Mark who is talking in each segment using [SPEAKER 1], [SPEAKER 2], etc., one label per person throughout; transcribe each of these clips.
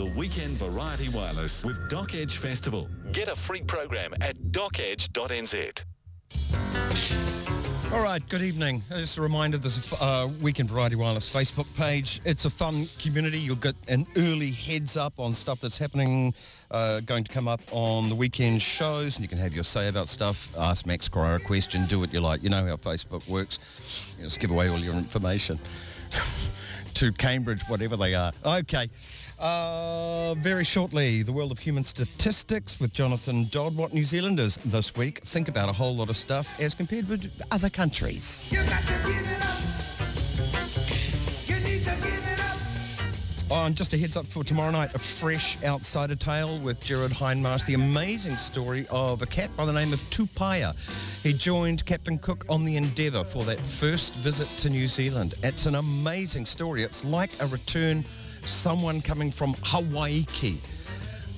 [SPEAKER 1] The Weekend Variety Wireless with Doc Edge Festival. Get a free program at docedge.nz.
[SPEAKER 2] All right, good evening. Just a reminder, there's a uh, Weekend Variety Wireless Facebook page. It's a fun community. You'll get an early heads up on stuff that's happening, uh, going to come up on the weekend shows, and you can have your say about stuff. Ask Max Cryer a question, do what you like. You know how Facebook works. You just give away all your information to Cambridge, whatever they are. Okay. Uh, very shortly, the world of human statistics with Jonathan Dodd. What New Zealanders this week think about a whole lot of stuff as compared with other countries. Oh, and just a heads up for tomorrow night, a fresh outsider tale with Gerard Hindmarsh, the amazing story of a cat by the name of Tupaia. He joined Captain Cook on the Endeavour for that first visit to New Zealand. It's an amazing story. It's like a return someone coming from Hawaiki,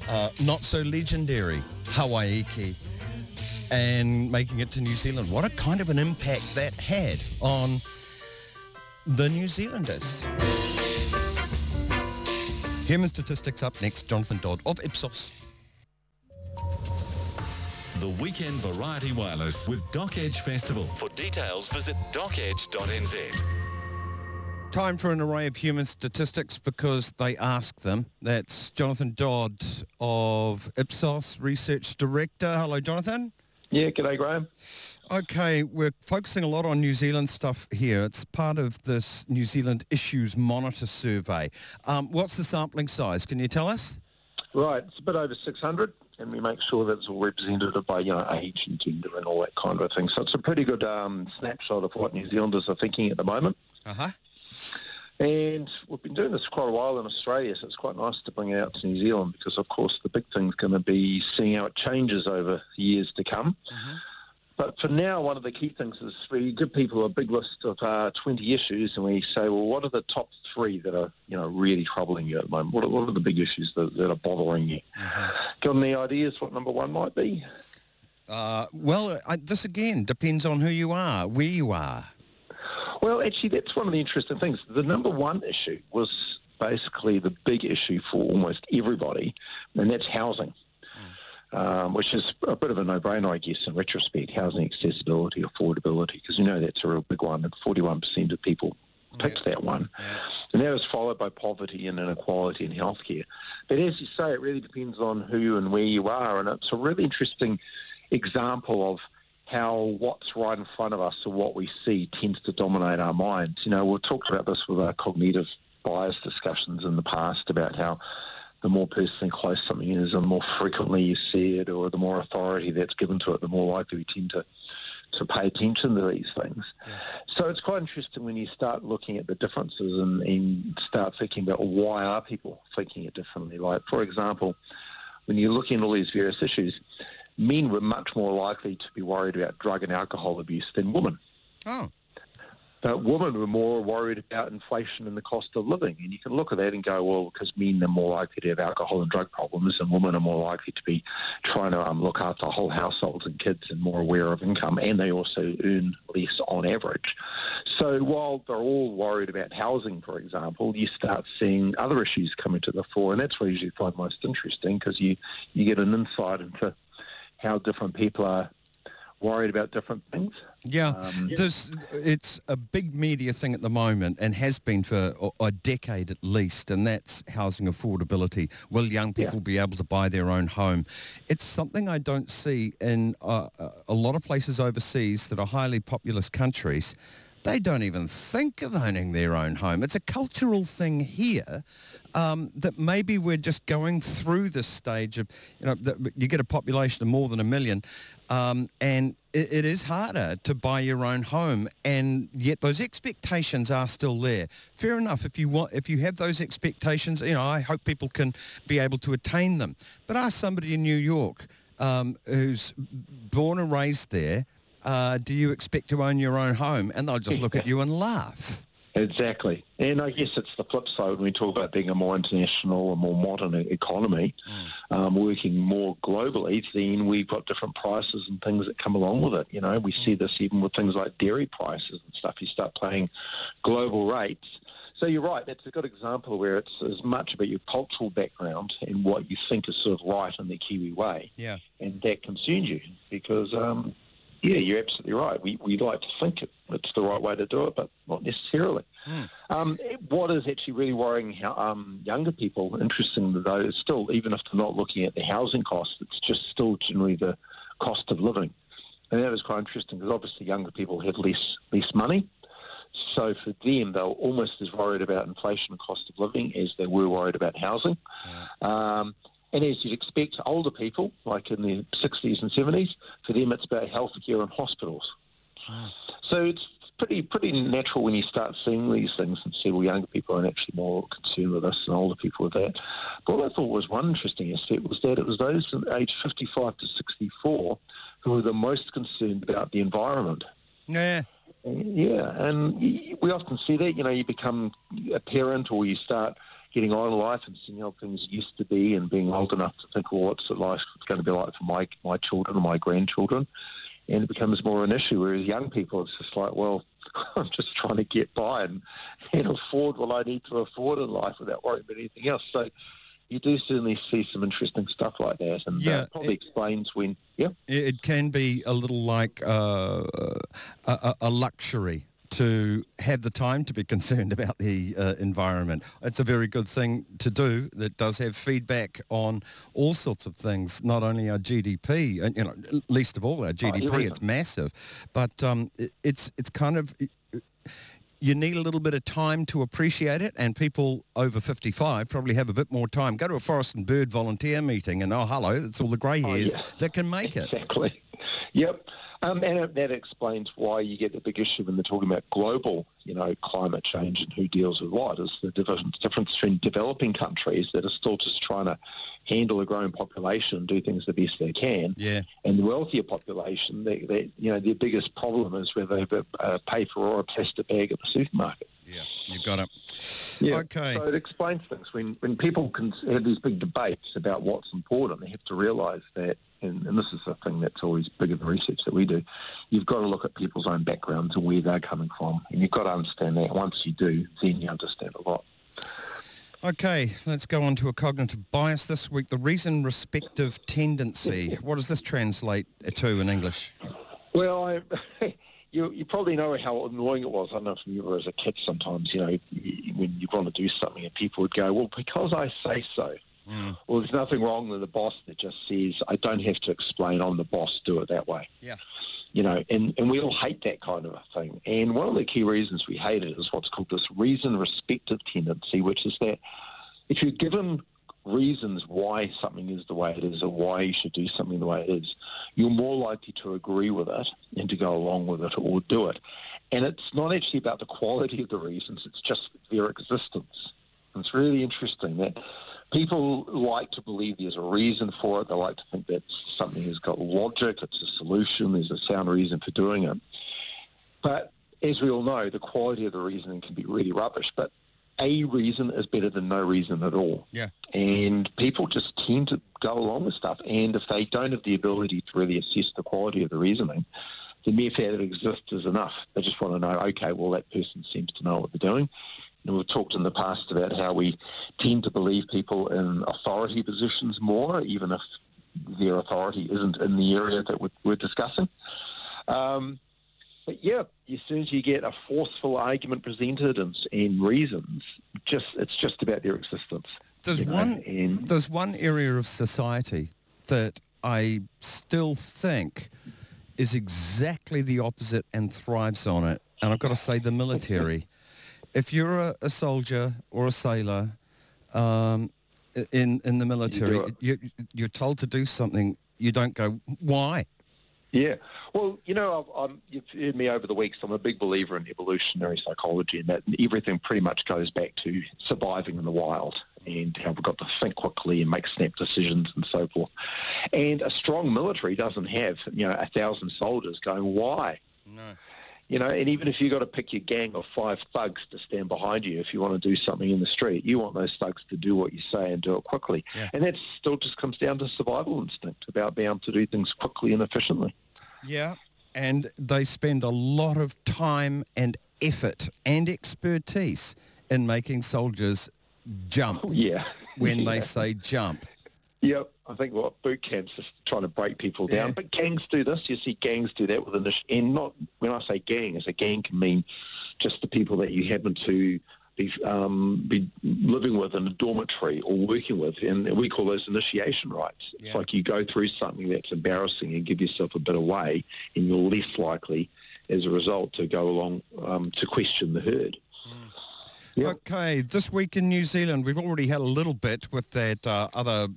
[SPEAKER 2] uh, not so legendary Hawaiki, and making it to New Zealand. What a kind of an impact that had on the New Zealanders. Human statistics up next. Jonathan Dodd of Ipsos.
[SPEAKER 1] The Weekend Variety Wireless with Doc Edge Festival. For details, visit docedge.nz.
[SPEAKER 2] Time for an array of human statistics because they ask them. That's Jonathan Dodd of Ipsos, Research Director. Hello, Jonathan.
[SPEAKER 3] Yeah, g'day, Graham.
[SPEAKER 2] Okay, we're focusing a lot on New Zealand stuff here. It's part of this New Zealand Issues Monitor survey. Um, what's the sampling size? Can you tell us?
[SPEAKER 3] Right, it's a bit over 600 and we make sure that it's all represented by you know age and gender and all that kind of thing. So it's a pretty good um, snapshot of what New Zealanders are thinking at the moment.
[SPEAKER 2] Uh-huh.
[SPEAKER 3] And we've been doing this for quite a while in Australia, so it's quite nice to bring it out to New Zealand because, of course, the big thing's going to be seeing how it changes over years to come.
[SPEAKER 2] Uh-huh.
[SPEAKER 3] But for now, one of the key things is we give people a big list of uh, 20 issues and we say, well, what are the top three that are, you know, really troubling you at the moment? What are, what are the big issues that, that are bothering you? Got any ideas what number one might be?
[SPEAKER 2] Uh, well, I, this again depends on who you are, where you are.
[SPEAKER 3] Well, actually, that's one of the interesting things. The number one issue was basically the big issue for almost everybody, and that's housing, um, which is a bit of a no-brainer, I guess, in retrospect, housing accessibility, affordability, because you know that's a real big one, and 41% of people picked that one. And that was followed by poverty and inequality in healthcare. But as you say, it really depends on who and where you are, and it's a really interesting example of how what's right in front of us or what we see tends to dominate our minds. You know, we've talked about this with our cognitive bias discussions in the past about how the more personally close something is, the more frequently you see it, or the more authority that's given to it, the more likely we tend to to pay attention to these things. So it's quite interesting when you start looking at the differences and, and start thinking about why are people thinking it differently. Like, for example, when you're looking at all these various issues, men were much more likely to be worried about drug and alcohol abuse than women.
[SPEAKER 2] Oh.
[SPEAKER 3] But women were more worried about inflation and the cost of living. And you can look at that and go, well, because men are more likely to have alcohol and drug problems and women are more likely to be trying to um, look after whole households and kids and more aware of income. And they also earn less on average. So while they're all worried about housing, for example, you start seeing other issues coming to the fore. And that's what I usually find most interesting because you, you get an insight into how different people are worried about different things.
[SPEAKER 2] Yeah,
[SPEAKER 3] Um,
[SPEAKER 2] there's, it's a big media thing at the moment and has been for a, a decade at least, and that's housing affordability. Will young people be able to buy their own home? It's something I don't see in uh, a lot of places overseas that are highly populous countries. They don't even think of owning their own home. It's a cultural thing here um, that maybe we're just going through this stage of, you know, that you get a population of more than a million, um, and it, it is harder to buy your own home, and yet those expectations are still there. Fair enough. If you want, if you have those expectations, you know, I hope people can be able to attain them. But ask somebody in New York um, who's born and raised there. Uh, do you expect to own your own home? And they'll just look at you and laugh.
[SPEAKER 3] Exactly. And I guess it's the flip side when we talk about being a more international, a more modern economy, um, working more globally, then we've got different prices and things that come along with it. You know, we see this even with things like dairy prices and stuff. You start paying global rates. So you're right. That's a good example where it's as much about your cultural background and what you think is sort of right in the Kiwi way.
[SPEAKER 2] Yeah.
[SPEAKER 3] And that concerns you because, um, yeah, you're absolutely right. We, we like to think it, it's the right way to do it, but not necessarily.
[SPEAKER 2] Mm.
[SPEAKER 3] Um, what is actually really worrying how, um, younger people, interesting though, is still, even if they're not looking at the housing costs, it's just still generally the cost of living. And that was quite interesting because obviously younger people have less less money. So for them, they're almost as worried about inflation and cost of living as they were worried about housing. Um, and as you'd expect, older people, like in their 60s and 70s, for them it's about healthcare and hospitals. Ah. So it's pretty pretty natural when you start seeing these things and see, well, younger people are actually more concerned with this and older people with that. But what I thought was one interesting aspect was that it was those aged 55 to 64 who were the most concerned about the environment.
[SPEAKER 2] Yeah.
[SPEAKER 3] Yeah, and we often see that, you know, you become a parent or you start getting on in life and seeing how things used to be and being old enough to think, well, what's it's going to be like for my, my children or my grandchildren. And it becomes more an issue, whereas young people, it's just like, well, I'm just trying to get by and, and afford what I need to afford in life without worrying about anything else. So you do certainly see some interesting stuff like that, and
[SPEAKER 2] Yeah,
[SPEAKER 3] uh, probably
[SPEAKER 2] it-
[SPEAKER 3] explains when, yeah,
[SPEAKER 2] It can be a little like uh, a- a luxury to have the time to be concerned about the uh, environment. It's a very good thing to do that does have feedback on all sorts of things, not only our GDP, and you know, least of all our GDP,
[SPEAKER 3] everything.
[SPEAKER 2] it's massive, but um, it, it's it's kind of you need a little bit of time to appreciate it and people over 55 probably have a bit more time. Go to a forest and bird volunteer meeting and oh hello, it's all the grey hairs
[SPEAKER 3] yeah.
[SPEAKER 2] that can make it.
[SPEAKER 3] Exactly. Yep. Um, and it, that explains why you get the big issue when they're talking about global, you know, climate change and who deals with what. Is the difference, difference between developing countries that are still just trying to handle a growing population and do things the best they can,
[SPEAKER 2] Yeah.
[SPEAKER 3] and the wealthier population, they, they, you know, their biggest problem is whether they uh, pay for or a plastic bag at the supermarket.
[SPEAKER 2] Yeah, you've got it.
[SPEAKER 3] Yeah.
[SPEAKER 2] Okay.
[SPEAKER 3] So it explains things. When when people can have these big debates about what's important, they have to realise that, and, and this is a thing that's always bigger than research that we do, you've got to look at people's own backgrounds and where they're coming from. And you've got to understand that. Once you do, then you understand a lot.
[SPEAKER 2] Okay, let's go on to a cognitive bias this week. The reason respecting tendency. What does this translate to in English?
[SPEAKER 3] Well, I, you you probably know how annoying it was. I don't know if you were as a kid sometimes, you know, when you want to do something and people would go, well, because I say so. Mm. Well, there's nothing wrong with the boss that just says, I don't have to explain, I'm the boss, do it that way.
[SPEAKER 2] Yeah.
[SPEAKER 3] You know, and, and we all hate that kind of a thing. And one of the key reasons we hate it is what's called this reason-respecting tendency, which is that if you're given reasons why something is the way it is or why you should do something the way it is, you're more likely to agree with it and to go along with it or do it. And it's not actually about the quality of the reasons, it's just their existence. And it's really interesting that people like to believe there's a reason for it. They like to think that something has got logic, it's a solution, there's a sound reason for doing it. But as we all know, the quality of the reasoning can be really rubbish. But a reason is better than no reason at all.
[SPEAKER 2] Yeah.
[SPEAKER 3] And people just tend to go along with stuff. And if they don't have the ability to really assess the quality of the reasoning, the mere fact that it exists is enough. They just want to know, okay, well, that person seems to know what they're doing. And we've talked in the past about how we tend to believe people in authority positions more, even if their authority isn't in the area that we're, we're discussing. Um, but yeah, as soon as you get a forceful argument presented and, and reasons, just it's just about their existence.
[SPEAKER 2] There's
[SPEAKER 3] you know,
[SPEAKER 2] one
[SPEAKER 3] and
[SPEAKER 2] there's one area of society that I still think is exactly the opposite and thrives on it. And I've got to say the military. if you're a, a soldier or a sailor um, in in the military,
[SPEAKER 3] it.
[SPEAKER 2] you, you're told to do something. You don't go, why?
[SPEAKER 3] Yeah. Well, you know, I've, I'm, you've heard me over the weeks. I'm a big believer in evolutionary psychology and that everything pretty much goes back to surviving in the wild and how we've got to think quickly and make snap decisions and so forth. And a strong military doesn't have, you know, a thousand soldiers going, why?
[SPEAKER 2] No.
[SPEAKER 3] You know, and even if you've got to pick your gang of five thugs to stand behind you if you want to do something in the street, you want those thugs to do what you say and do it quickly.
[SPEAKER 2] Yeah.
[SPEAKER 3] And that still just comes down to survival instinct, about being able to do things quickly and efficiently.
[SPEAKER 2] Yeah. And they spend a lot of time and effort and expertise in making soldiers jump
[SPEAKER 3] Yeah.
[SPEAKER 2] when
[SPEAKER 3] Yeah.
[SPEAKER 2] they say jump.
[SPEAKER 3] Yep, I think what boot camps is trying to break people down.
[SPEAKER 2] Yeah.
[SPEAKER 3] But gangs do this. You see gangs do that with initiative. And not when I say gang, as a gang can mean just the people that you happen to be, um, be living with in a dormitory or working with. And we call those initiation rites.
[SPEAKER 2] Yeah.
[SPEAKER 3] It's like you go through something that's embarrassing and give yourself a bit away and you're less likely as a result to go along um, to question the herd. Yeah.
[SPEAKER 2] Okay, this week in New Zealand, we've already had a little bit with that uh, other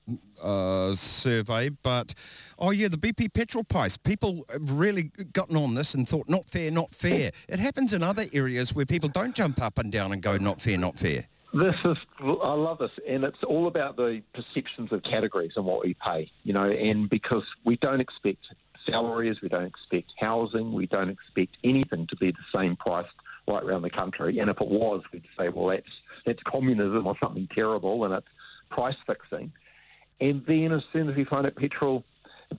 [SPEAKER 2] uh, survey, but oh yeah, the BP petrol price. People have really gotten on this and thought not fair, not fair. It happens in other areas where people don't jump up and down and go not fair, not fair.
[SPEAKER 3] This is, I love this, and it's all about the perceptions of categories and what we pay, you know, and because we don't expect salaries, we don't expect housing, we don't expect anything to be the same price right around the country, and if it was, we'd say, well, that's, that's communism or something terrible, and it's price fixing. And then as soon as we find out petrol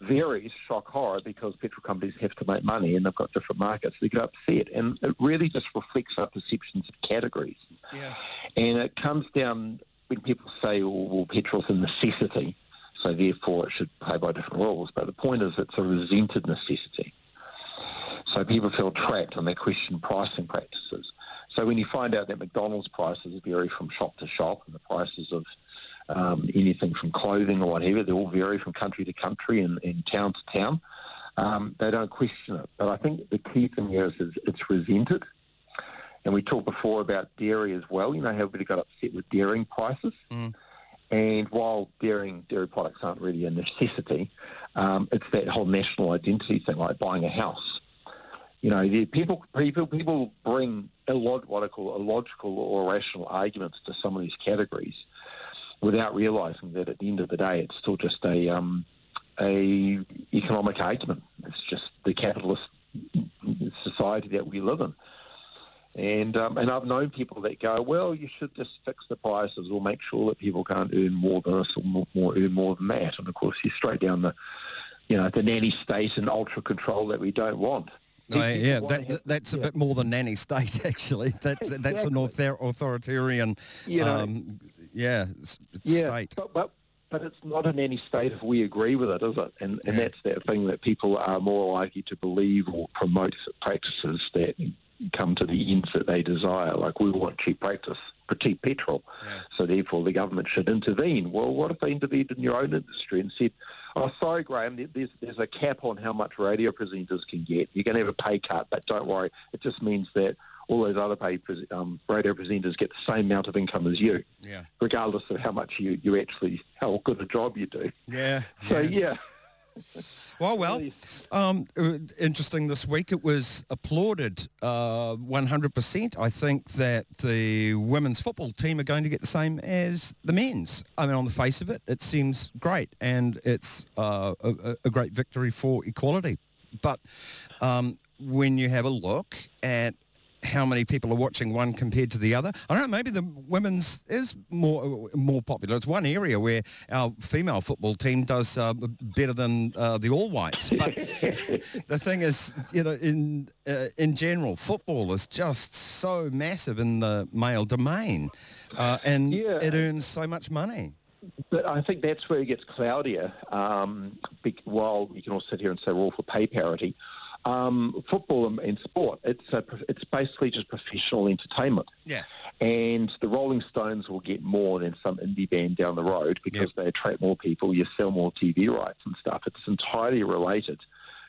[SPEAKER 3] varies, shock horror, because petrol companies have to make money and they've got different markets, they get upset, and it really just reflects our perceptions of categories.
[SPEAKER 2] Yeah.
[SPEAKER 3] And it comes down when people say, well, well, petrol's a necessity, so therefore it should play by different rules. But the point is it's a resented necessity. So people feel trapped and they question pricing practices. So when you find out that McDonald's prices vary from shop to shop and the prices of um, anything from clothing or whatever, they all vary from country to country and, and town to town, um, they don't question it. But I think the key thing here is, is it's resented. And we talked before about dairy as well. You know how everybody got upset with dairying prices.
[SPEAKER 2] Mm.
[SPEAKER 3] And while dairying, dairy products aren't really a necessity, um, it's that whole national identity thing, like buying a house. You know, the people, people, people bring illog- what I call illogical or rational arguments to some of these categories without realising that at the end of the day, it's still just a um, a economic argument. It's just the capitalist society that we live in. And um, and I've known people that go, well, you should just fix the prices or make sure that people can't earn more than this or more, more earn more than that. And of course, you're straight down the, you know, the nanny state and ultra control that we don't want. People
[SPEAKER 2] yeah, that,
[SPEAKER 3] have-
[SPEAKER 2] that's a bit more than nanny state, actually. That's that's an author- authoritarian,
[SPEAKER 3] You know,
[SPEAKER 2] um, yeah,
[SPEAKER 3] yeah,
[SPEAKER 2] state.
[SPEAKER 3] But, but but it's not in any state if we agree with it, is it? And and
[SPEAKER 2] Yeah.
[SPEAKER 3] that's that thing that people are more likely to believe or promote practices that come to the ends that they desire. Like we want cheap practice cheap petrol,
[SPEAKER 2] Yeah.
[SPEAKER 3] so therefore the government should intervene. Well, what if they intervened in your own industry and said, "Oh, sorry, Graham, there's there's a cap on how much radio presenters can get. You're going to have a pay cut, but don't worry, it just means that." All those other paid um, radio presenters get the same amount of income as you
[SPEAKER 2] Yeah,
[SPEAKER 3] regardless of how much you, you actually, how good a job you do.
[SPEAKER 2] yeah.
[SPEAKER 3] So,
[SPEAKER 2] yeah.
[SPEAKER 3] yeah.
[SPEAKER 2] Well, well, um, uh, interesting this week. It was applauded uh, 100%. I think that the women's football team are going to get the same as the men's. I mean, on the face of it, it seems great, and it's uh, a, a- a great victory for equality. But um, when you have a look at how many people are watching one compared to the other. I don't know, maybe the women's is more more popular. It's one area where our female football team does uh, better than uh, the All Whites. But the thing is, you know, in uh, in general, football is just so massive in the male domain, uh, and
[SPEAKER 3] Yeah.
[SPEAKER 2] it earns so much money.
[SPEAKER 3] But I think that's where it gets cloudier. Um, while you can all sit here and say we're all for pay parity, um, football and, and sport, it's a, it's basically just professional entertainment.
[SPEAKER 2] Yeah.
[SPEAKER 3] And the Rolling Stones will get more than some indie band down the road because they attract more people. You sell more TV rights and stuff. It's entirely related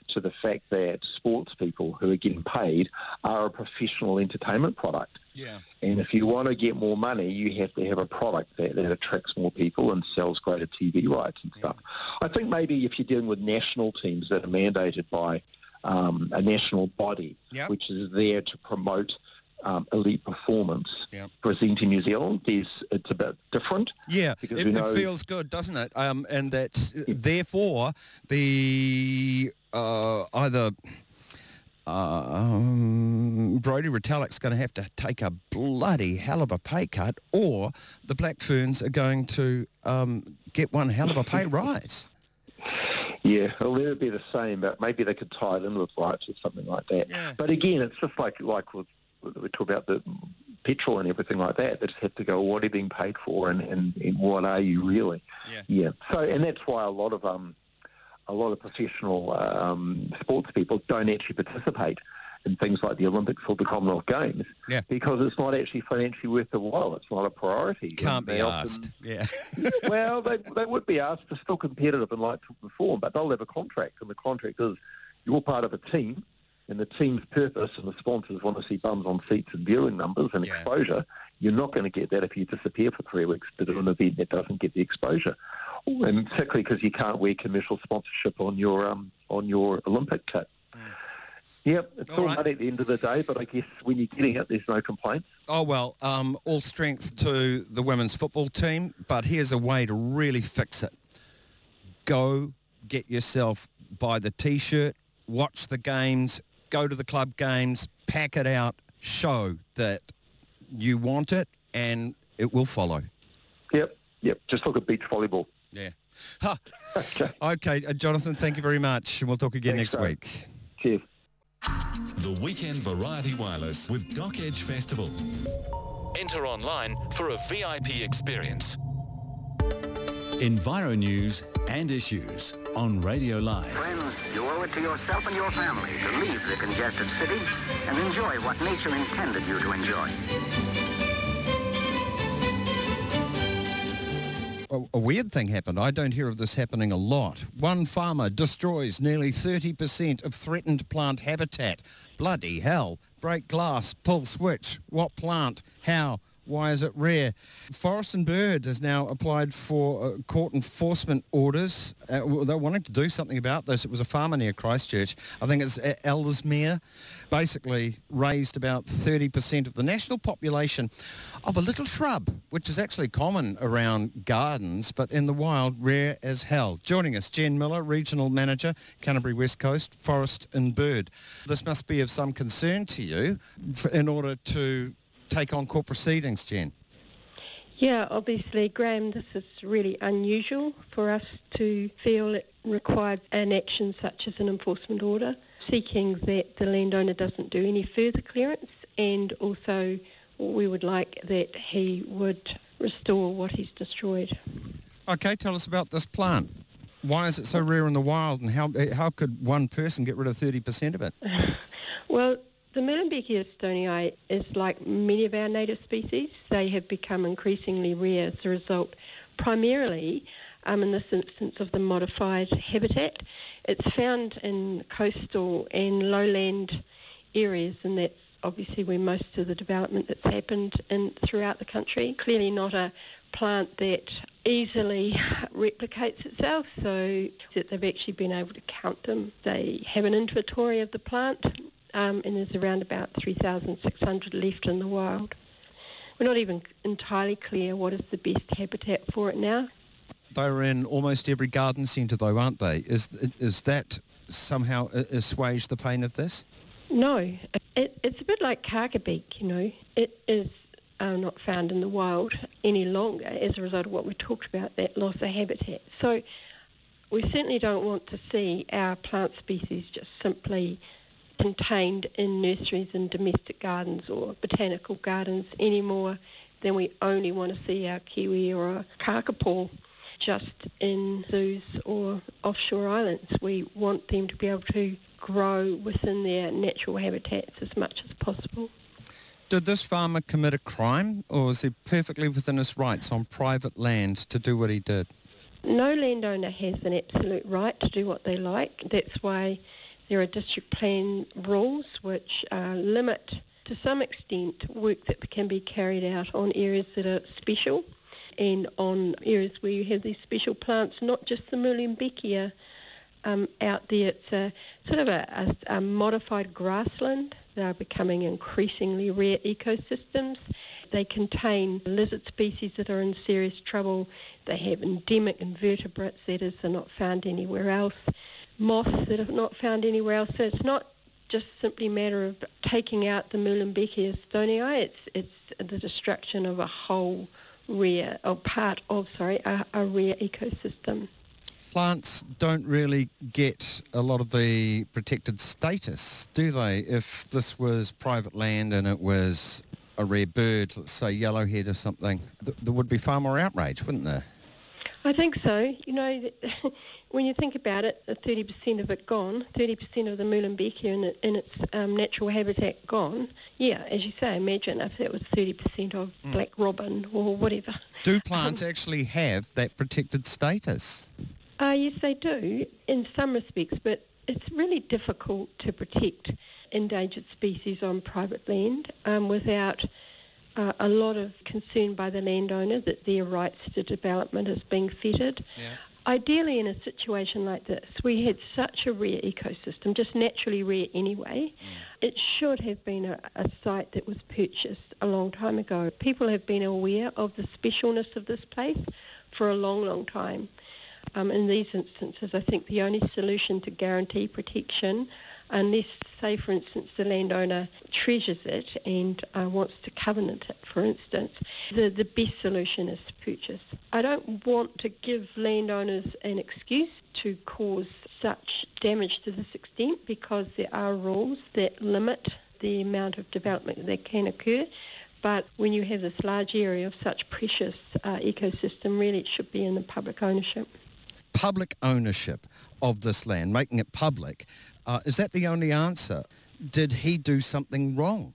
[SPEAKER 3] to the fact that sports people who are getting paid are a professional entertainment product.
[SPEAKER 2] Yeah.
[SPEAKER 3] And if you want to get more money, you have to have a product that, that attracts more people and sells greater TV rights and stuff. I think maybe if you're dealing with national teams that are mandated by um, a national body,
[SPEAKER 2] Yep.
[SPEAKER 3] which is there to promote um, elite performance,
[SPEAKER 2] Yep.
[SPEAKER 3] presenting New Zealand, there's, it's a bit different.
[SPEAKER 2] Yeah,
[SPEAKER 3] Because
[SPEAKER 2] it, it feels good, doesn't it? Um, and that therefore the uh, either uh, um, Brodie Retallick's going to have to take a bloody hell of a pay cut, or the Black Ferns are going to um, get one hell of a pay rise.
[SPEAKER 3] Yeah, it'll never be the same, but maybe they could tie it in with rights or something like that.
[SPEAKER 2] Yeah.
[SPEAKER 3] But again, it's just like like with, we talk about the petrol and everything like that. They just have to go, what are you being paid for, and, and, and what are you really?
[SPEAKER 2] Yeah.
[SPEAKER 3] Yeah. So, and that's why a lot of um, a lot of professional um, sports people don't actually participate in things like the Olympics or the Commonwealth Games
[SPEAKER 2] Yeah.
[SPEAKER 3] because it's not actually financially worth the while. It's not a priority.
[SPEAKER 2] Can't be asked. Yeah.
[SPEAKER 3] well, they, they would be asked. They're still competitive and like to perform, but they'll have a contract, and the contract is you're part of a team, and the team's purpose and the sponsors want to see bums on seats and viewing numbers and
[SPEAKER 2] Yeah.
[SPEAKER 3] exposure. You're not going to get that if you disappear for three weeks to do an event that doesn't get the exposure, and particularly because you can't wear commercial sponsorship on your um, on your Olympic kit. Yep, it's
[SPEAKER 2] All
[SPEAKER 3] all
[SPEAKER 2] right.
[SPEAKER 3] money at the end of the day, but I guess when you're getting it, there's no complaints.
[SPEAKER 2] Oh, well, um, all strength to the women's football team, but here's a way to really fix it. Go get yourself, buy the T-shirt, watch the games, go to the club games, pack it out, show that you want it and it will follow.
[SPEAKER 3] Yep, yep. Just look at beach volleyball.
[SPEAKER 2] Yeah. Ha.
[SPEAKER 3] Okay.
[SPEAKER 2] Okay, uh, Jonathan, thank you very much. And we'll talk again
[SPEAKER 3] Thanks,
[SPEAKER 2] next week.
[SPEAKER 3] Cheers.
[SPEAKER 1] The Weekend Variety Wireless with Doc Edge Festival. Enter online for a VIP experience. Enviro News and Issues on Radio Live.
[SPEAKER 4] Friends, you owe it to yourself and your family to leave the congested city and enjoy what nature intended you to enjoy.
[SPEAKER 2] A, a weird thing happened. I don't hear of this happening a lot. One farmer destroys nearly 30% of threatened plant habitat. Bloody hell. Break glass, pull switch. What plant? How? Why is it rare? Forest and Bird has now applied for uh, court enforcement orders. Uh, they're wanting to do something about this. It was a farmer near Christchurch. I think it's uh, Ellesmere. Basically razed about 30% of the national population of a little shrub, which is actually common around gardens, but in the wild, rare as hell. Joining us, Jen Miller, Regional Manager, Canterbury West Coast, Forest and Bird. This must be of some concern to you in order to take on court proceedings, Jen.
[SPEAKER 5] Yeah, obviously, Graham, this is really unusual for us to feel it required an action such as an enforcement order, seeking that the landowner doesn't do any further clearance and also we would like that he would restore what he's destroyed.
[SPEAKER 2] Okay, tell us about this plant. Why is it so rare in the wild and how, how could one person get rid of 30% of it?
[SPEAKER 5] Well, the Muehlenbeckia astonii is like many of our native species. They have become increasingly rare as a result, primarily um, in this instance of the modified habitat. It's found in coastal and lowland areas, and that's obviously where most of the development that's happened in throughout the country. Clearly not a plant that easily replicates itself, so that they've actually been able to count them. They have an inventory of the plant, um, and there's around about 3,600 left in the wild. We're not even entirely clear what is the best habitat for it now.
[SPEAKER 2] They're in almost every garden centre though, aren't they? Is, is that somehow assuage the pain of this?
[SPEAKER 5] No, it, it's a bit like kakabeak, you know. It is uh, not found in the wild any longer as a result of what we talked about, that loss of habitat. So we certainly don't want to see our plant species just simply contained in nurseries and domestic gardens or botanical gardens anymore than we only want to see our kiwi or our kakapo just in zoos or offshore islands. We want them to be able to grow within their natural habitats as much as possible.
[SPEAKER 2] Did this farmer commit a crime or is he perfectly within his rights on private land to do what he did?
[SPEAKER 5] No landowner has an absolute right to do what they like. That's why there are district plan rules which uh, limit to some extent work that can be carried out on areas that are special and on areas where you have these special plants, not just the Muehlenbeckia um, out there. It's a sort of a, a, a modified grassland. They are becoming increasingly rare ecosystems. They contain lizard species that are in serious trouble. They have endemic invertebrates, that is, are not found anywhere else. Moths that are not found anywhere else. So it's not just simply a matter of taking out the Muehlenbeckia astonii. It's, it's the destruction of a whole rare, or part of, sorry, a, a rare ecosystem.
[SPEAKER 2] Plants don't really get a lot of the protected status, do they? If this was private land and it was a rare bird, let's say yellowhead or something, th- there would be far more outrage, wouldn't there?
[SPEAKER 5] I think so. You know, when you think about it, 30% of it gone, 30% of the Muehlenbeckia in, it, in its um, natural habitat gone. Yeah, as you say, imagine if that was 30% of mm. black robin or whatever.
[SPEAKER 2] Do plants um, actually have that protected status?
[SPEAKER 5] Uh, yes, they do in some respects, but it's really difficult to protect endangered species on private land um, without uh, a lot of concern by the landowner that their rights to development is being fettered. Yeah. Ideally, in a situation like this, we had such a rare ecosystem, just naturally rare anyway. Mm. It should have been a, a site that was purchased a long time ago. People have been aware of the specialness of this place for a long, long time. Um, in these instances, I think the only solution to guarantee protection unless, say, for instance, the landowner treasures it and uh, wants to covenant it, for instance, the, the best solution is to purchase. I don't want to give landowners an excuse to cause such damage to this extent because there are rules that limit the amount of development that can occur. But when you have this large area of such precious uh, ecosystem, really it should be in the public ownership.
[SPEAKER 2] Public ownership of this land, making it public, uh, is that the only answer? Did he do something wrong?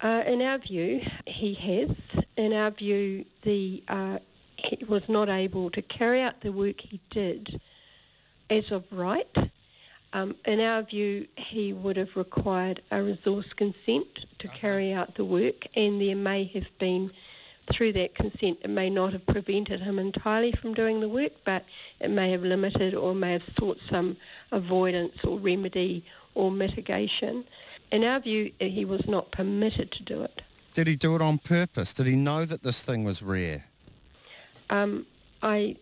[SPEAKER 5] Uh, in our view, he has. In our view, the uh, he was not able to carry out the work he did as of right. Um, in our view, he would have required a resource consent to carry out the work, and there may have been through that consent, it may not have prevented him entirely from doing the work, but it may have limited or may have sought some avoidance or remedy or mitigation. In our view, he was not permitted to do it.
[SPEAKER 2] Did he do it on purpose? Did he know that this thing was rare?
[SPEAKER 5] Um, I.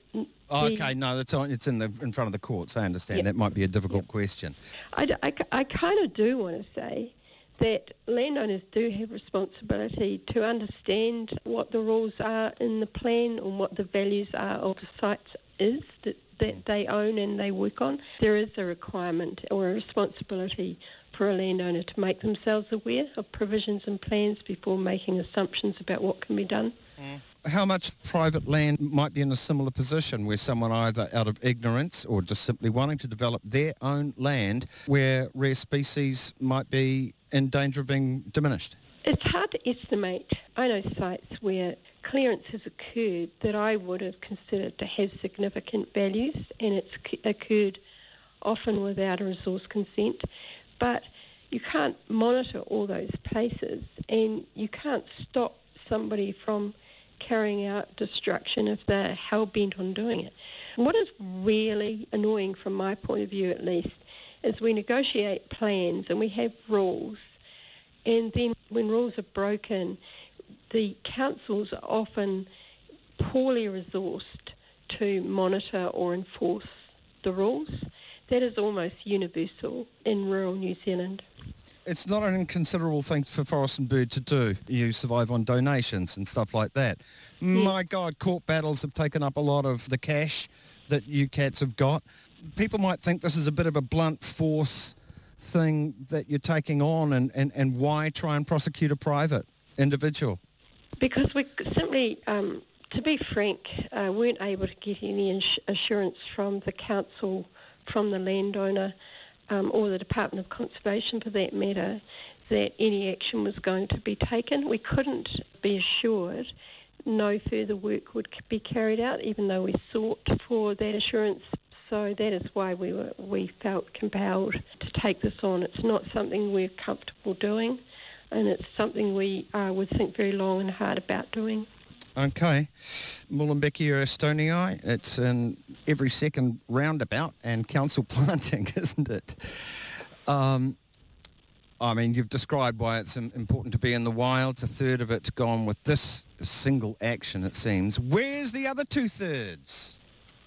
[SPEAKER 2] Oh, okay, no, that's on, it's in the in front of the courts. I understand yep. that might be a difficult yep. question.
[SPEAKER 5] I, I, I kind of do want to say that landowners do have responsibility to understand what the rules are in the plan and what the values are of the sites is that, that they own and they work on. There is a requirement or a responsibility for a landowner to make themselves aware of provisions and plans before making assumptions about what can be done.
[SPEAKER 2] Mm how much private land might be in a similar position where someone either out of ignorance or just simply wanting to develop their own land where rare species might be in danger of being diminished?
[SPEAKER 5] It's hard to estimate. I know sites where clearance has occurred that I would have considered to have significant values and it's occurred often without a resource consent. But you can't monitor all those places and you can't stop somebody from carrying out destruction if they're hell-bent on doing it. What is really annoying from my point of view at least is we negotiate plans and we have rules and then when rules are broken, the councils are often poorly resourced to monitor or enforce the rules. That is almost universal in rural New Zealand
[SPEAKER 2] it's not an inconsiderable thing for Forest and Bird to do. You survive on donations and stuff like that. Yeah. My God, court battles have taken up a lot of the cash that you cats have got. People might think this is a bit of a blunt force thing that you're taking on and, and, and why try and prosecute a private individual?
[SPEAKER 5] Because we simply, um, to be frank, uh, weren't able to get any ins- assurance from the council, from the landowner, um, or the Department of Conservation for that matter, that any action was going to be taken. We couldn't be assured no further work would be carried out, even though we sought for that assurance. So that is why we were we felt compelled to take this on. It's not something we're comfortable doing, and it's something we uh, would think very long and hard about doing.
[SPEAKER 2] Okay. Muehlenbeckia astonii, it's in every second roundabout and council planting, isn't it? Um, I mean, you've described why it's important to be in the wild. A third of it's gone with this single action, it seems. Where's the other two-thirds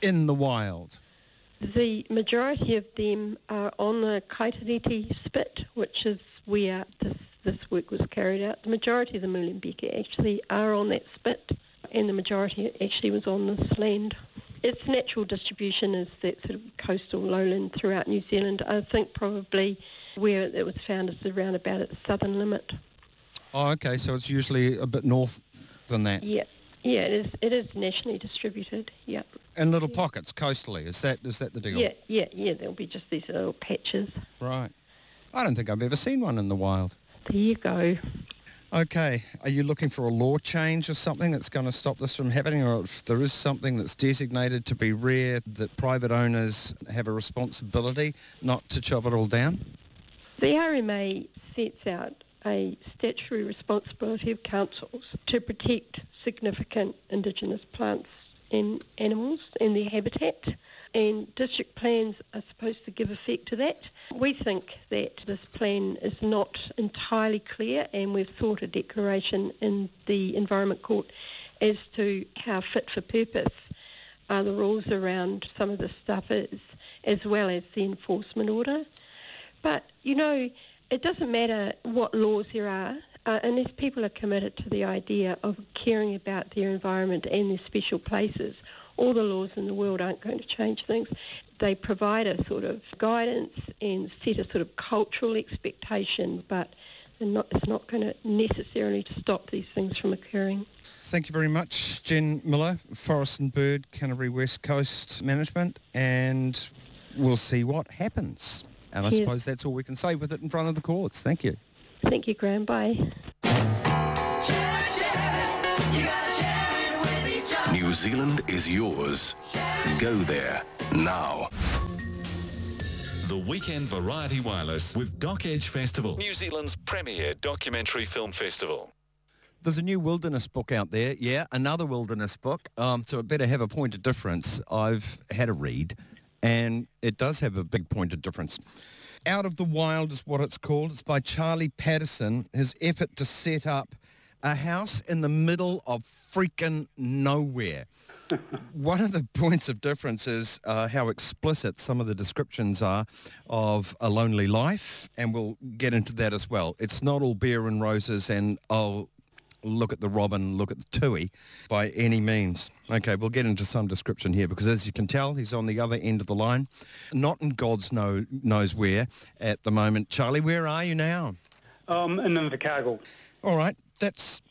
[SPEAKER 2] in the wild?
[SPEAKER 5] The majority of them are on the Kaitorete spit, which is where this this work was carried out. The majority of the Muehlenbeckia actually are on that spit, and the majority actually was on this land. Its natural distribution is that sort of coastal lowland throughout New Zealand. I think probably where it was found is around about its southern limit.
[SPEAKER 2] Oh, okay. So it's usually a bit north than that.
[SPEAKER 5] Yeah, yeah, it is. It is nationally distributed. Yeah.
[SPEAKER 2] In little pockets, coastally. Is that is that the deal?
[SPEAKER 5] Yeah, yeah, yeah. There'll be just these little patches.
[SPEAKER 2] Right. I don't think I've ever seen one in the wild.
[SPEAKER 5] There you go.
[SPEAKER 2] Okay. Are you looking for a law change or something that's going to stop this from happening? Or if there is something that's designated to be rare, that private owners have a responsibility not to chop it all down?
[SPEAKER 5] The RMA sets out a statutory responsibility of councils to protect significant Indigenous plants and animals and their habitat and district plans are supposed to give effect to that. We think that this plan is not entirely clear and we've sought a declaration in the Environment Court as to how fit for purpose are the rules around some of the stuff is, as well as the enforcement order. But, you know, it doesn't matter what laws there are, uh, unless people are committed to the idea of caring about their environment and their special places, all the laws in the world aren't going to change things. They provide a sort of guidance and set a sort of cultural expectation, but not, it's not going to necessarily stop these things from occurring.
[SPEAKER 2] Thank you very much, Jen Miller, Forest and Bird, Canterbury West Coast Management, and we'll see what happens. And I
[SPEAKER 5] Cheers.
[SPEAKER 2] suppose that's all we can say with it in front of the courts. Thank you.
[SPEAKER 5] Thank you, Graham. Bye.
[SPEAKER 6] New Zealand is yours. Go there now.
[SPEAKER 1] The Weekend Variety Wireless with Doc Edge Festival, New Zealand's premier documentary film festival.
[SPEAKER 2] There's a new wilderness book out there. Yeah, another wilderness book. Um, so it better have a point of difference. I've had a read, and it does have a big point of difference. Out of the Wild is what it's called. It's by Charlie Patterson. His effort to set up a house in the middle of freaking nowhere. One of the points of difference is uh, how explicit some of the descriptions are of a lonely life, and we'll get into that as well. It's not all beer and roses and oh, look at the robin, look at the tui by any means. Okay, we'll get into some description here because as you can tell, he's on the other end of the line, not in God's know, knows where at the moment. Charlie, where are you now?
[SPEAKER 7] Um, in Invercargill.
[SPEAKER 2] All right, that's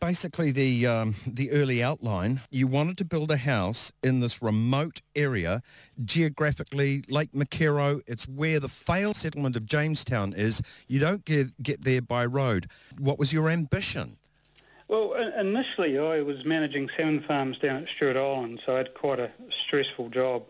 [SPEAKER 2] basically the um, the early outline. You wanted to build a house in this remote area, geographically Lake McKerrow. It's where the failed settlement of Jamestown is. You don't get get there by road. What was your ambition?
[SPEAKER 7] Well, initially I was managing salmon farms down at Stewart Island, so I had quite a stressful job.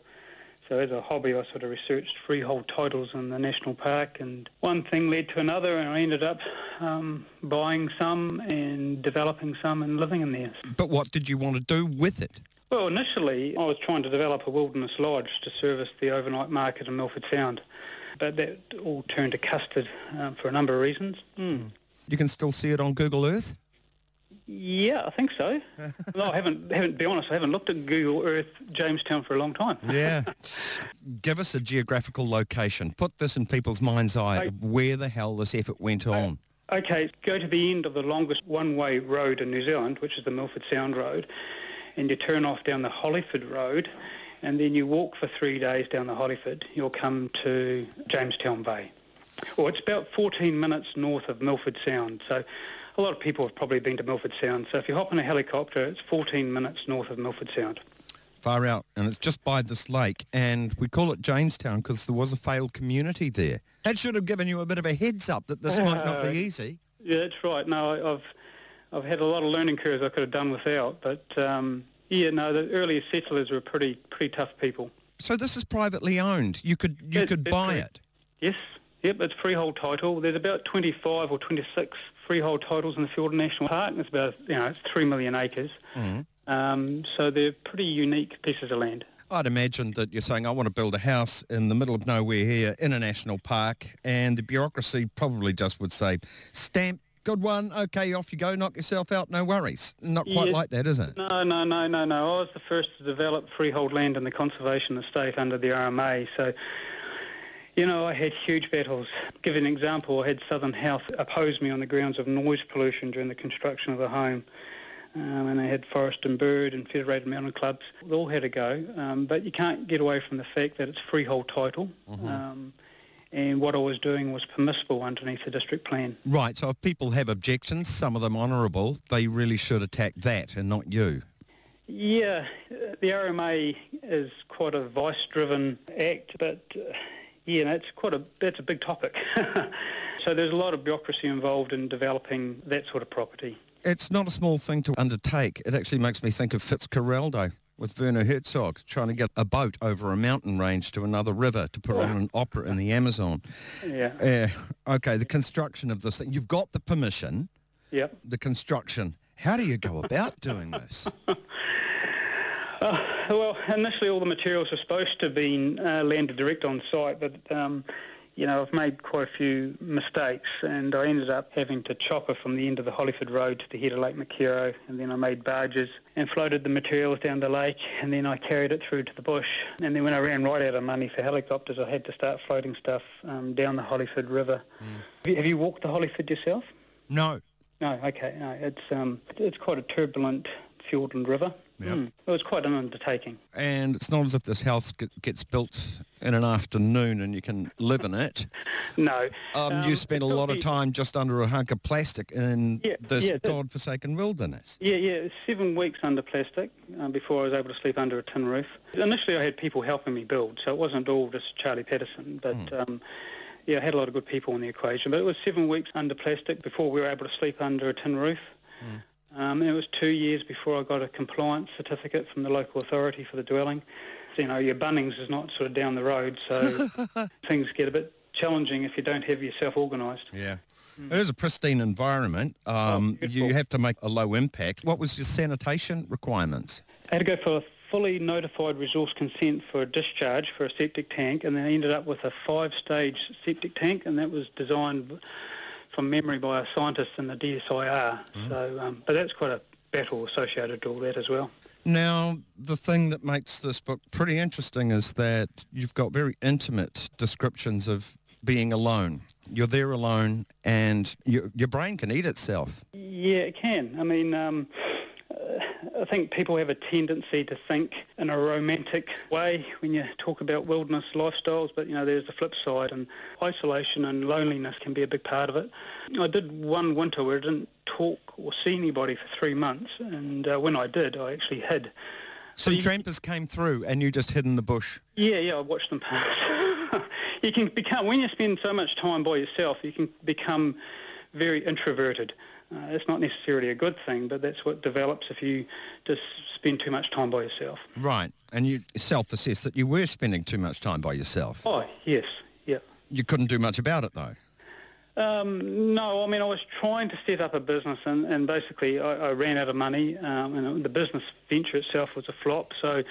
[SPEAKER 7] So as a hobby, I sort of researched freehold titles in the national park, and one thing led to another, and I ended up um, buying some and developing some and living in there.
[SPEAKER 2] But what did you want to do with it?
[SPEAKER 7] Well, initially I was trying to develop a wilderness lodge to service the overnight market in Milford Sound, but that all turned to custard um, for a number of reasons. Mm.
[SPEAKER 2] You can still see it on Google Earth.
[SPEAKER 7] Yeah, I think so. no, I haven't, haven't, be honest, I haven't looked at Google Earth Jamestown for a long time.
[SPEAKER 2] Yeah. Give us a geographical location. Put this in people's mind's eye.
[SPEAKER 7] I-
[SPEAKER 2] Where the hell this effort went on.
[SPEAKER 7] Okay, go to the end of the longest one-way road in New Zealand, which is the Milford Sound Road, and you turn off down the Hollyford Road, and then you walk for three days down the Hollyford. You'll come to Jamestown Bay. Well, it's about 14 minutes north of Milford Sound, so a lot of people have probably been to Milford Sound. So if you hop in a helicopter, it's 14 minutes north of Milford Sound.
[SPEAKER 2] Far out. And it's just by this lake. And we call it Jamestown because there was a failed community there. That should have given you a bit of a heads up that this might not be easy.
[SPEAKER 7] Yeah, that's right. No, I- I've I've had a lot of learning curves I could have done without, but um, yeah, no, the earlier settlers were pretty pretty tough people.
[SPEAKER 2] So this is privately owned. You could you
[SPEAKER 7] Yes,
[SPEAKER 2] could buy it.
[SPEAKER 7] Yes, yep, it's freehold title. There's about 25 or 26 freehold titles in the Fiordland National Park, and it's about you know it's three million acres. Um, so they're pretty unique pieces of land.
[SPEAKER 2] I'd imagine that you're saying, I want to build a house in the middle of nowhere here in a national park, and the bureaucracy probably just would say, stamp, good one, okay, off you go, knock yourself out, no worries. Not quite like that, is it?
[SPEAKER 7] No, no, no, no, no. I was the first to develop freehold land in the conservation estate under the RMA. So, you know, I had huge battles. Give you an example, I had Southern Health oppose me on the grounds of noise pollution during the construction of the home. Um, and I had Forest and Bird and Federated Mountain Clubs. They all had a go. Um, but you can't get away from the fact that it's freehold title. Um, and what I was doing was permissible underneath the district plan.
[SPEAKER 2] Right, so if people have objections, some of them honourable, they really should attack that and not you.
[SPEAKER 7] Yeah, the RMA is quite a vice-driven act, but uh, yeah, that's quite a that's a big topic. so there's a lot of bureaucracy involved in developing that sort of property.
[SPEAKER 2] It's not a small thing to undertake. It actually makes me think of Fitzcarraldo with Werner Herzog trying to get a boat over a mountain range to another river to put on an opera in the Amazon.
[SPEAKER 7] Yeah.
[SPEAKER 2] Uh, okay, the construction of this thing. You've got the permission.
[SPEAKER 7] Yep.
[SPEAKER 2] The construction. How do you go about doing this?
[SPEAKER 7] Uh, well, initially all the materials were supposed to have been uh, landed direct on site, but um, you know I've made quite a few mistakes, and I ended up having to chopper from the end of the Hollyford Road to the head of Lake McKerrow, and then I made barges and floated the materials down the lake, and then I carried it through to the bush, and then when I ran right out of money for helicopters, I had to start floating stuff um, down the Hollyford River. Mm. Have, you, have you walked the Hollyford yourself?
[SPEAKER 2] No.
[SPEAKER 7] No. Okay. No. It's um, it's quite a turbulent Fiordland River. Yep. Mm. It was quite an undertaking.
[SPEAKER 2] And it's not as if this house gets built in an afternoon and you can live in it.
[SPEAKER 7] no.
[SPEAKER 2] Um, um, you spent a lot of time just under a hunk of plastic in yeah, this yeah, god-forsaken wilderness.
[SPEAKER 7] Yeah, yeah, seven weeks under plastic um, before I was able to sleep under a tin roof. Initially I had people helping me build, so it wasn't all just Charlie Patterson, but... Mm. yeah, I had a lot of good people in the equation, but it was seven weeks under plastic before we were able to sleep under a tin roof. Mm. Um, it was two years before I got a compliance certificate from the local authority for the dwelling. So, you know, your Bunnings is not sort of down the road, so things get a bit challenging if you don't have yourself organised.
[SPEAKER 2] Yeah. Mm. It is a pristine environment. Um, oh, you have to make a low impact. What was your sanitation requirements?
[SPEAKER 7] I had to go for a fully notified resource consent for a discharge for a septic tank, and then I ended up with a five-stage septic tank, and that was designed from memory by a scientist in the DSIR. Mm. So, um, but that's quite a battle associated to all that as well.
[SPEAKER 2] Now, the thing that makes this book pretty interesting is that you've got very intimate descriptions of being alone. You're there alone and your, your brain can eat itself.
[SPEAKER 7] Yeah, it can. I mean, um, I think people have a tendency to think in a romantic way when you talk about wilderness lifestyles, but you know there's the flip side, and isolation and loneliness can be a big part of it. I did one winter where I didn't talk or see anybody for three months, and uh, when I did, I actually hid.
[SPEAKER 2] So, so trampers came through, and you just hid in the bush.
[SPEAKER 7] Yeah, yeah, I watched them pass. you can become when you spend so much time by yourself, you can become very introverted. Uh, it's not necessarily a good thing, but that's what develops if you just spend too much time by yourself.
[SPEAKER 2] Right, and you self-assess that you were spending too much time by yourself.
[SPEAKER 7] Oh, yes, yeah.
[SPEAKER 2] You couldn't do much about it, though.
[SPEAKER 7] Um, no, I mean, I was trying to set up a business, and, and basically I, I ran out of money, um, and the business venture itself was a flop, so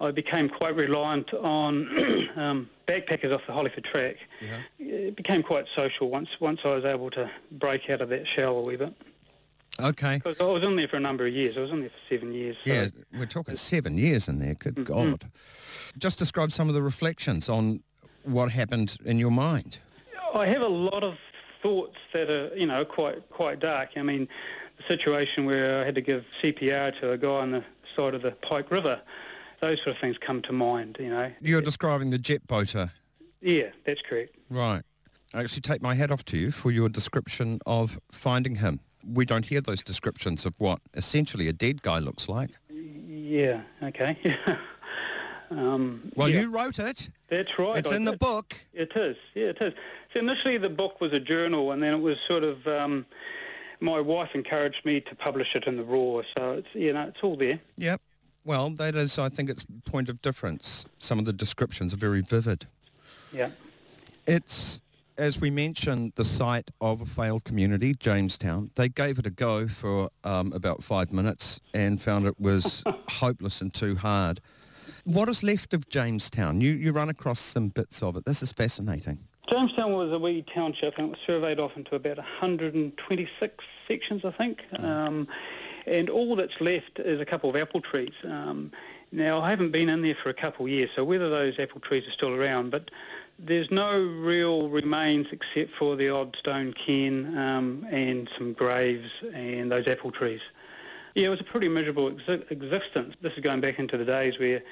[SPEAKER 7] I became quite reliant on um, backpackers off the Hollyford track. Yeah. It became quite social once once I was able to break out of that shell a wee bit.
[SPEAKER 2] Okay.
[SPEAKER 7] Because I was in there for a number of years. I was in there for seven years.
[SPEAKER 2] So. Yeah, we're talking seven years in there. Good mm-hmm. God. Just describe some of the reflections on what happened in your mind.
[SPEAKER 7] I have a lot of thoughts that are, you know, quite quite dark. I mean, the situation where I had to give CPR to a guy on the side of the Pyke River those sort of things come to mind, you know.
[SPEAKER 2] You're describing the jet boater?
[SPEAKER 7] Yeah, that's correct.
[SPEAKER 2] Right. I actually take my hat off to you for your description of finding him. We don't hear those descriptions of what essentially a dead guy looks like.
[SPEAKER 7] Yeah, okay. um,
[SPEAKER 2] well,
[SPEAKER 7] yeah.
[SPEAKER 2] you wrote it.
[SPEAKER 7] That's right.
[SPEAKER 2] It's
[SPEAKER 7] I
[SPEAKER 2] in
[SPEAKER 7] did.
[SPEAKER 2] the book.
[SPEAKER 7] It is, yeah, it is. So initially the book was a journal and then it was sort of... Um, my wife encouraged me to publish it in the raw, so it's you know it's all there.
[SPEAKER 2] Yep. Well, that is, I think, it's point of difference. Some of the descriptions are very vivid.
[SPEAKER 7] Yeah.
[SPEAKER 2] It's, as we mentioned, the site of a failed community, Jamestown. They gave it a go for um, about five minutes and found it was hopeless and too hard. What is left of Jamestown? You, you run across some bits of it. This is fascinating.
[SPEAKER 7] Jamestown was a wee township and it was surveyed off into about 126 sections, I think. Mm. Um, and all that's left is a couple of apple trees. Um, now, I haven't been in there for a couple of years, so whether those apple trees are still around, but there's no real remains except for the odd stone cairn um, and some graves and those apple trees. Yeah, it was a pretty miserable ex- existence. This is going back into the days where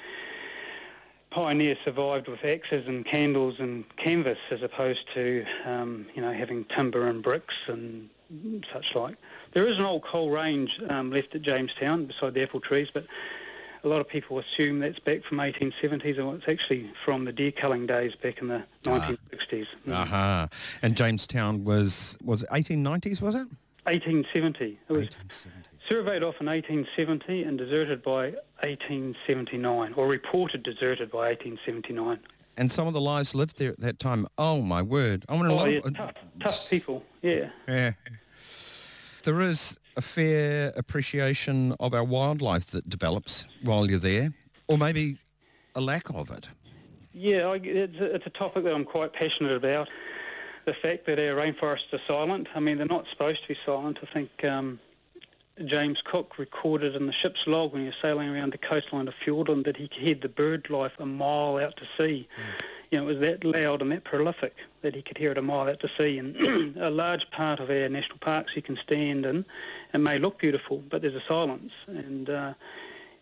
[SPEAKER 7] pioneers survived with axes and candles and canvas as opposed to, um, you know, having timber and bricks and such like. There is an old coal range um, left at Jamestown beside the apple trees, but a lot of people assume that's back from 1870s, and it's actually from the deer culling days back in the 1960s.
[SPEAKER 2] Ah. Uh-huh. And Jamestown was, was 1890s, was it?
[SPEAKER 7] 1870. It was surveyed off in 1870 and deserted by 1879, or reported deserted by 1879.
[SPEAKER 2] And some of the lives lived there at that time. Oh my word! I want to
[SPEAKER 7] Oh, yeah, tough, tough people. Yeah.
[SPEAKER 2] Yeah. There is a fair appreciation of our wildlife that develops while you're there, or maybe a lack of it.
[SPEAKER 7] Yeah, I, it's, a, it's a topic that I'm quite passionate about. The fact that our rainforests are silent. I mean, they're not supposed to be silent. I think um, James Cook recorded in the ship's log when he was sailing around the coastline of Fiordland that he could hear the bird life a mile out to sea. You know, it was that loud and that prolific that he could hear it a mile out to sea. And a large part of our national parks you can stand in and may look beautiful, but there's a silence. And uh,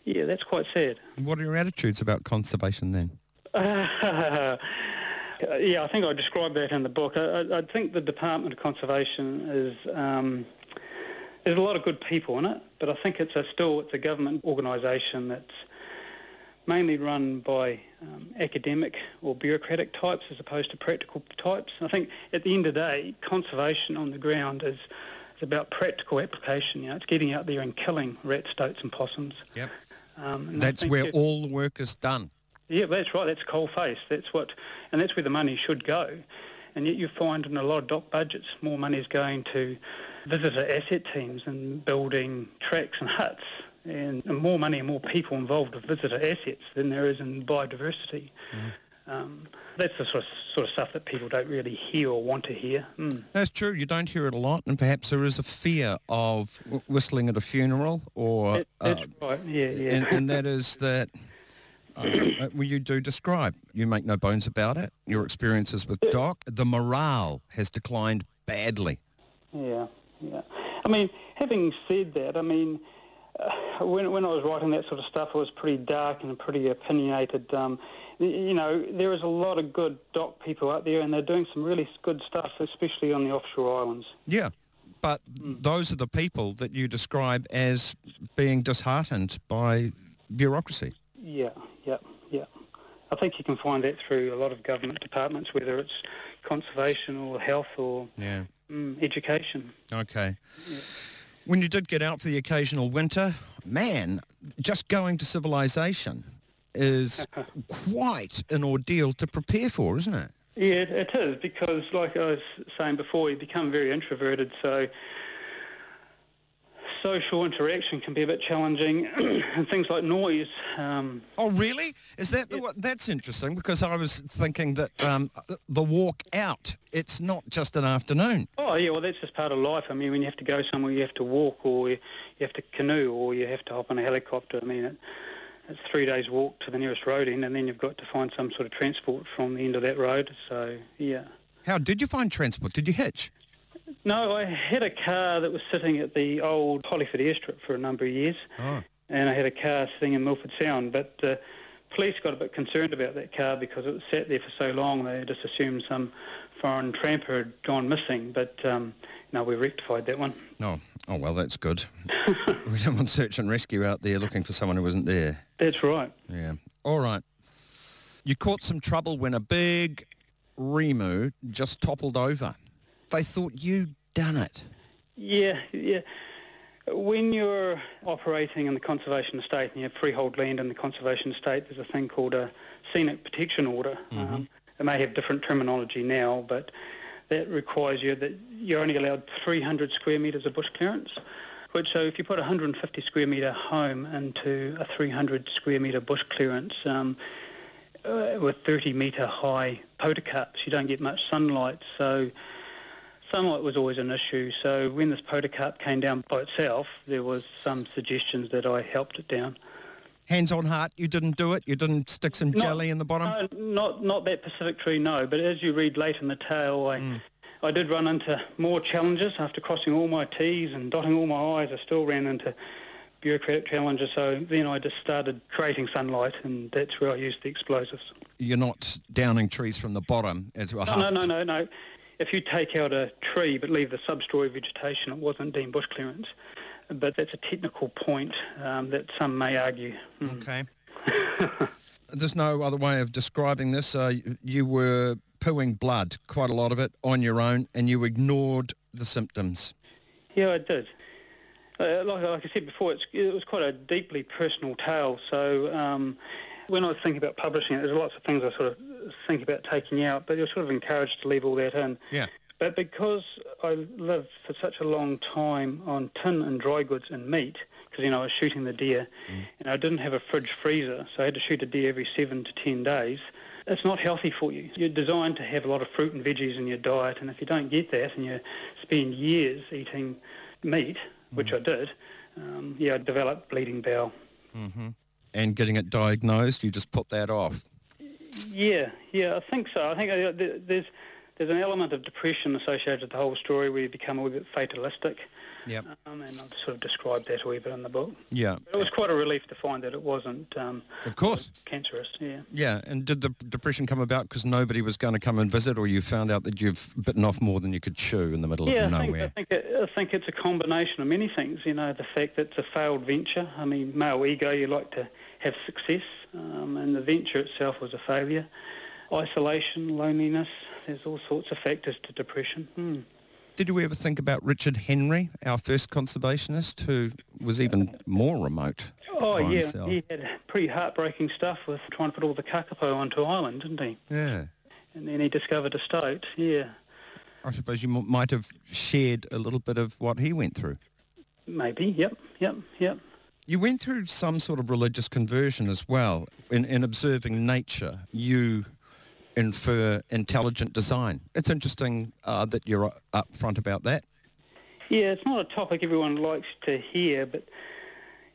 [SPEAKER 7] yeah, that's quite sad.
[SPEAKER 2] What are your attitudes about conservation then?
[SPEAKER 7] Uh, yeah, I think I described that in the book. I, I, I think the Department of Conservation is um, there's a lot of good people in it, but I think it's a, still it's a government organisation that's mainly run by um, academic or bureaucratic types as opposed to practical types. I think at the end of the day, conservation on the ground is is about practical application. You know, it's getting out there and killing rats, stoats, and possums.
[SPEAKER 2] Yep.
[SPEAKER 7] Um, and
[SPEAKER 2] That's where all the work is done.
[SPEAKER 7] yeah, that's right. That's coal face. That's what, and that's where the money should go. And yet you find in a lot of DOC budgets, more money is going to visitor asset teams and building tracks and huts, and, more money and more people involved with visitor assets than there is in biodiversity. Um, that's the sort of, sort of stuff that people don't really hear or want to hear. Mm.
[SPEAKER 2] That's true. You don't hear it a lot, and perhaps there is a fear of w- whistling at a funeral, or
[SPEAKER 7] That, that's
[SPEAKER 2] uh,
[SPEAKER 7] right. Yeah, yeah.
[SPEAKER 2] and, and that is that. Uh, well, you do describe. You make no bones about it. Your experiences with DOC, the morale has declined badly.
[SPEAKER 7] Yeah, yeah. I mean, having said that, I mean, uh, when, when I was writing that sort of stuff, it was pretty dark and pretty opinionated. Um, you know, there is a lot of good DOC people out there, and they're doing some really good stuff, especially on the offshore islands.
[SPEAKER 2] Yeah, but
[SPEAKER 7] Hmm.
[SPEAKER 2] those are the people that you describe as being disheartened by bureaucracy.
[SPEAKER 7] Yeah, yeah, yeah. I think you can find that through a lot of government departments, whether it's conservation or health or
[SPEAKER 2] Yeah.
[SPEAKER 7] Mm, education.
[SPEAKER 2] Okay. When you did get out for the occasional winter, man, just going to civilization is quite an ordeal to prepare for, isn't it?
[SPEAKER 7] Yeah, it, it is because, like I was saying before, you become very introverted. So social interaction can be a bit challenging, and things like noise. Um,
[SPEAKER 2] Oh, really? Is that the, what? That's interesting because I was thinking that um, the walk out, it's not just an afternoon.
[SPEAKER 7] oh, yeah, well, that's just part of life. I mean, when you have to go somewhere, you have to walk, or you, you have to canoe, or you have to hop on a helicopter. I mean, it, it's three days walk to the nearest road end, and then you've got to find some sort of transport from the end of that road. So, yeah.
[SPEAKER 2] How did you find transport? Did you hitch?
[SPEAKER 7] No, I had a car that was sitting at the old Hollyford airstrip for a number of years,
[SPEAKER 2] Oh.
[SPEAKER 7] and I had a car sitting in Milford Sound. But uh, police got a bit concerned about that car because it was sat there for so long. They just assumed some foreign tramper had gone missing. But um, no, we rectified that one.
[SPEAKER 2] No. Oh, well, that's good. we don't want search and rescue out there looking for someone who wasn't there.
[SPEAKER 7] That's right.
[SPEAKER 2] Yeah. All right. You caught some trouble when a big rimu just toppled over. They thought you'd done it.
[SPEAKER 7] Yeah, yeah. When you're operating in the conservation estate and you have freehold land in the conservation estate, there's a thing called a scenic protection order. Um, it may have different terminology now, but that requires you that you're only allowed 300 square metres of bush clearance. Which, so if you put a 150 square metre home into a 300 square metre bush clearance, um, uh, with 30 metre high podocarps, you don't get much sunlight. So sunlight was always an issue. So when this podocarp came down by itself, there was some suggestions that I helped it down.
[SPEAKER 2] Hands on heart, you didn't do it? You didn't stick some
[SPEAKER 7] Not-
[SPEAKER 2] jelly in the bottom?
[SPEAKER 7] No, not not that Pacific tree, no. But as you read late in the tale, I hmm. I did run into more challenges after crossing all my T's and dotting all my I's. I still ran into bureaucratic challenges. So then I just started creating sunlight, and that's where I used the explosives.
[SPEAKER 2] You're not downing trees from the bottom as well.
[SPEAKER 7] No, no, no, no, no. If you take out a tree but leave the substory vegetation, it wasn't deemed bush clearance. But that's a technical point um, that some may argue. Mm.
[SPEAKER 2] Okay. There's no other way of describing this. Uh, you were pooing blood, quite a lot of it, on your own, and you ignored the symptoms.
[SPEAKER 7] Yeah, I did. Uh, like, like, I said before, it was quite a deeply personal tale. So um, when I was thinking about publishing it, there's lots of things I sort of think about taking out, but you're sort of encouraged to leave all that in.
[SPEAKER 2] Yeah.
[SPEAKER 7] But because I lived for such a long time on tin and dry goods and meat, because you know I was shooting the deer, mm. and I didn't have a fridge freezer, so I had to shoot a deer every seven to ten days. It's not healthy for you. You're designed to have a lot of fruit and veggies in your diet, and if you don't get that, and you spend years eating meat, which mm. I did, um, yeah, I developed bleeding bowel.
[SPEAKER 2] Mm-hmm. And getting it diagnosed, you just put that off.
[SPEAKER 7] Yeah, yeah, I think so. I think uh, there's there's an element of depression associated with the whole story where you become a little bit fatalistic.
[SPEAKER 2] Yeah.
[SPEAKER 7] Um, and I've sort of described that a wee bit in the book.
[SPEAKER 2] Yeah.
[SPEAKER 7] But it was quite a relief to find that it wasn't. Um,
[SPEAKER 2] of course.
[SPEAKER 7] Cancerous. Yeah.
[SPEAKER 2] Yeah. And did the depression come about because nobody was going to come and visit, or you found out that you've bitten off more than you could chew in the middle
[SPEAKER 7] yeah,
[SPEAKER 2] of
[SPEAKER 7] I
[SPEAKER 2] nowhere?
[SPEAKER 7] Think, I think, it, I think it's a combination of many things. You know, the fact that it's a failed venture. I mean, male ego, you like to have success, um, and the venture itself was a failure. Isolation, loneliness. There's all sorts of factors to depression. Hmm.
[SPEAKER 2] Did you ever think about Richard Henry, our first conservationist, who was even more remote?
[SPEAKER 7] Oh, yeah. Himself? He had pretty heartbreaking stuff with trying to put all the kakapo onto island, didn't he?
[SPEAKER 2] Yeah.
[SPEAKER 7] And then he discovered a stoat, yeah.
[SPEAKER 2] I suppose you m- might have shared a little bit of what he went through.
[SPEAKER 7] Maybe, yep, yep, yep.
[SPEAKER 2] You went through some sort of religious conversion as well. In, in observing nature, you infer intelligent design. It's interesting uh, that you're upfront about that.
[SPEAKER 7] Yeah, it's not a topic everyone likes to hear, but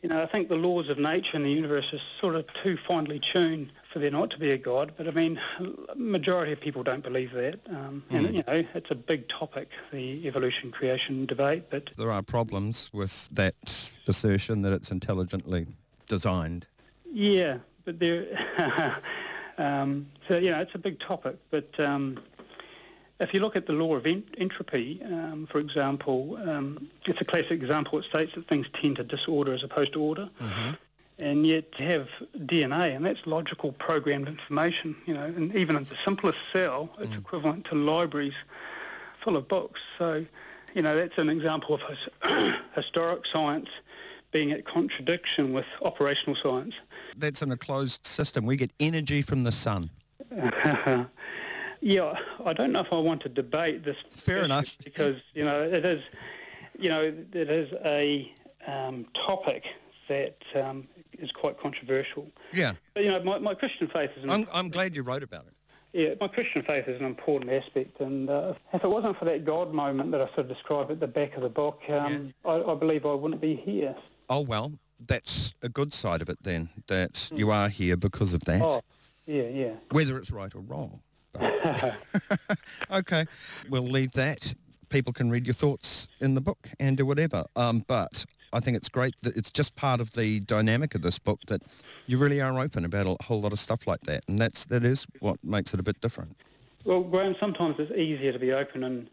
[SPEAKER 7] you know, I think the laws of nature and the universe are sort of too finely tuned for there not to be a God. But I mean, majority of people don't believe that, um, mm. and hmm. you know, it's a big topic, the evolution creation debate. But
[SPEAKER 2] there are problems with that assertion that it's intelligently designed.
[SPEAKER 7] Yeah, but there. Um, so, you know, it's a big topic. But um, if you look at the law of ent- entropy, um, for example, um, it's a classic example. It states that things tend to disorder as opposed to order.
[SPEAKER 2] Mm-hmm.
[SPEAKER 7] And yet you have DNA, and that's logical programmed information, you know, and even in the simplest cell, it's mm. equivalent to libraries full of books. So, you know, that's an example of his- historic science being at contradiction with operational science.
[SPEAKER 2] That's in a closed system. We get energy from the sun.
[SPEAKER 7] yeah, I don't know if I want to debate this.
[SPEAKER 2] Fair enough.
[SPEAKER 7] Because, you know, it is, you know, it is a um, topic that um, is quite controversial.
[SPEAKER 2] Yeah.
[SPEAKER 7] But, you know, my, my Christian faith is...
[SPEAKER 2] I'm, I'm glad you wrote about it.
[SPEAKER 7] Yeah, my Christian faith is an important aspect, and uh, if it wasn't for that God moment that I sort of described at the back of the book, um, yeah. I, I, believe I wouldn't be here.
[SPEAKER 2] Oh, well, that's a good side of it then, that mm. you are here because of that.
[SPEAKER 7] Oh, yeah, yeah.
[SPEAKER 2] Whether it's right or wrong. okay, we'll leave that. People can read your thoughts in the book and do whatever. Um, but I think it's great that it's just part of the dynamic of this book that you really are open about a whole lot of stuff like that, and that's that is what makes it a bit different.
[SPEAKER 7] Well, Graham, sometimes it's easier to be open and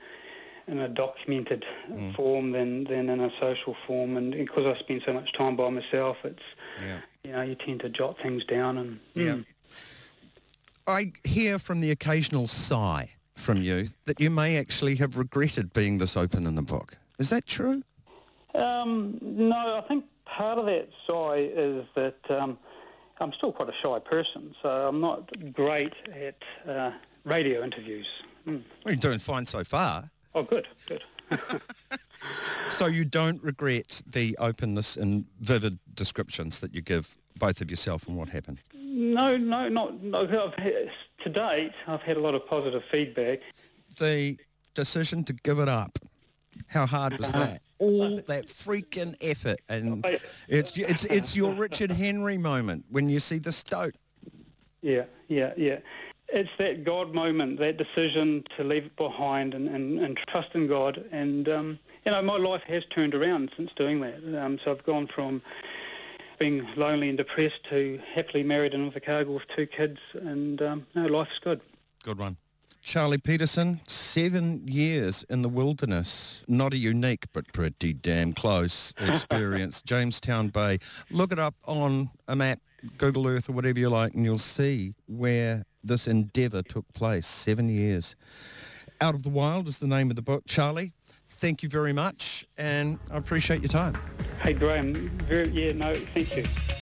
[SPEAKER 7] in a documented mm. form than, than in a social form. And because I spend so much time by myself, it's yeah. you know you tend to jot things down and
[SPEAKER 2] yeah.
[SPEAKER 7] Mm.
[SPEAKER 2] I hear from the occasional sigh from you that you may actually have regretted being this open in the book. Is that true?
[SPEAKER 7] Um, no, I think part of that sigh is that um, I'm still quite a shy person, so I'm not great at uh, radio interviews.
[SPEAKER 2] Mm. Well, you're doing fine so far.
[SPEAKER 7] Oh, good, good.
[SPEAKER 2] so you don't regret the openness and vivid descriptions that you give both of yourself and what happened?
[SPEAKER 7] No, no, not. No, had, to date, I've had a lot of positive feedback.
[SPEAKER 2] The decision to give it up, how hard was that? Uh-huh. All that freaking effort, and oh, it's it's it's your Richard Henry moment when you see the stoat.
[SPEAKER 7] Yeah, yeah, yeah it's that God moment, that decision to leave it behind and, and, and trust in God. And, um, you know, my life has turned around since doing that. Um, so I've gone from being lonely and depressed to happily married and with a cargo with two kids. And, um, no, life's good.
[SPEAKER 2] Good one. Charlie Peterson, seven years in the wilderness. Not a unique, but pretty damn close experience. Jamestown Bay. Look it up on a map, Google Earth or whatever you like, and you'll see where this endeavour took place. Seven years. Out of the Wild is the name of the book. Charlie, thank you very much, and I appreciate your time.
[SPEAKER 7] Hey, Graham. Very, yeah, no, thank you.